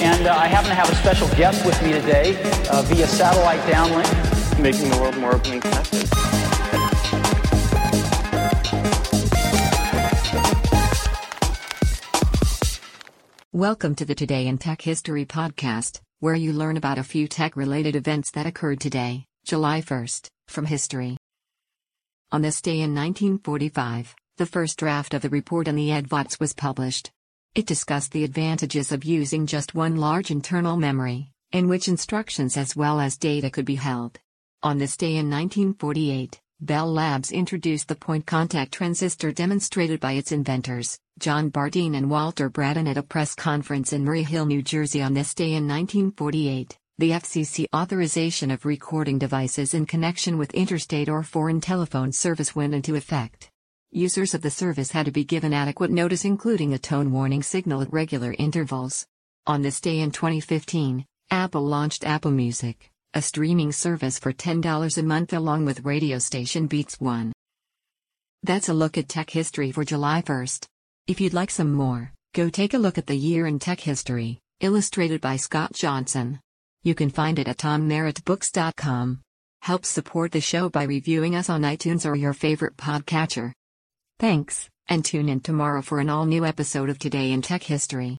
And uh, I happen to have a special guest with me today uh, via satellite downlink. Making the world more open and connected. Welcome to the Today in Tech History podcast, where you learn about a few tech related events that occurred today, July 1st, from history. On this day in 1945, the first draft of the report on the EDVAC was published. It discussed the advantages of using just one large internal memory, in which instructions as well as data could be held. On this day in 1948, Bell Labs introduced the point contact transistor demonstrated by its inventors, John Bardeen and Walter Brattain at a press conference in Murray Hill, New Jersey on this day in 1948. The FCC authorization of recording devices in connection with interstate or foreign telephone service went into effect. Users of the service had to be given adequate notice, including a tone warning signal at regular intervals. On this day in 2015, Apple launched Apple Music a streaming service for $10 a month along with radio station Beats One. That's a look at tech history for July 1st. If you'd like some more, go take a look at the year in tech history, illustrated by Scott Johnson. You can find it at tommerrittbooks.com. Help support the show by reviewing us on iTunes or your favorite podcatcher. Thanks, and tune in tomorrow for an all new episode of Today in Tech History.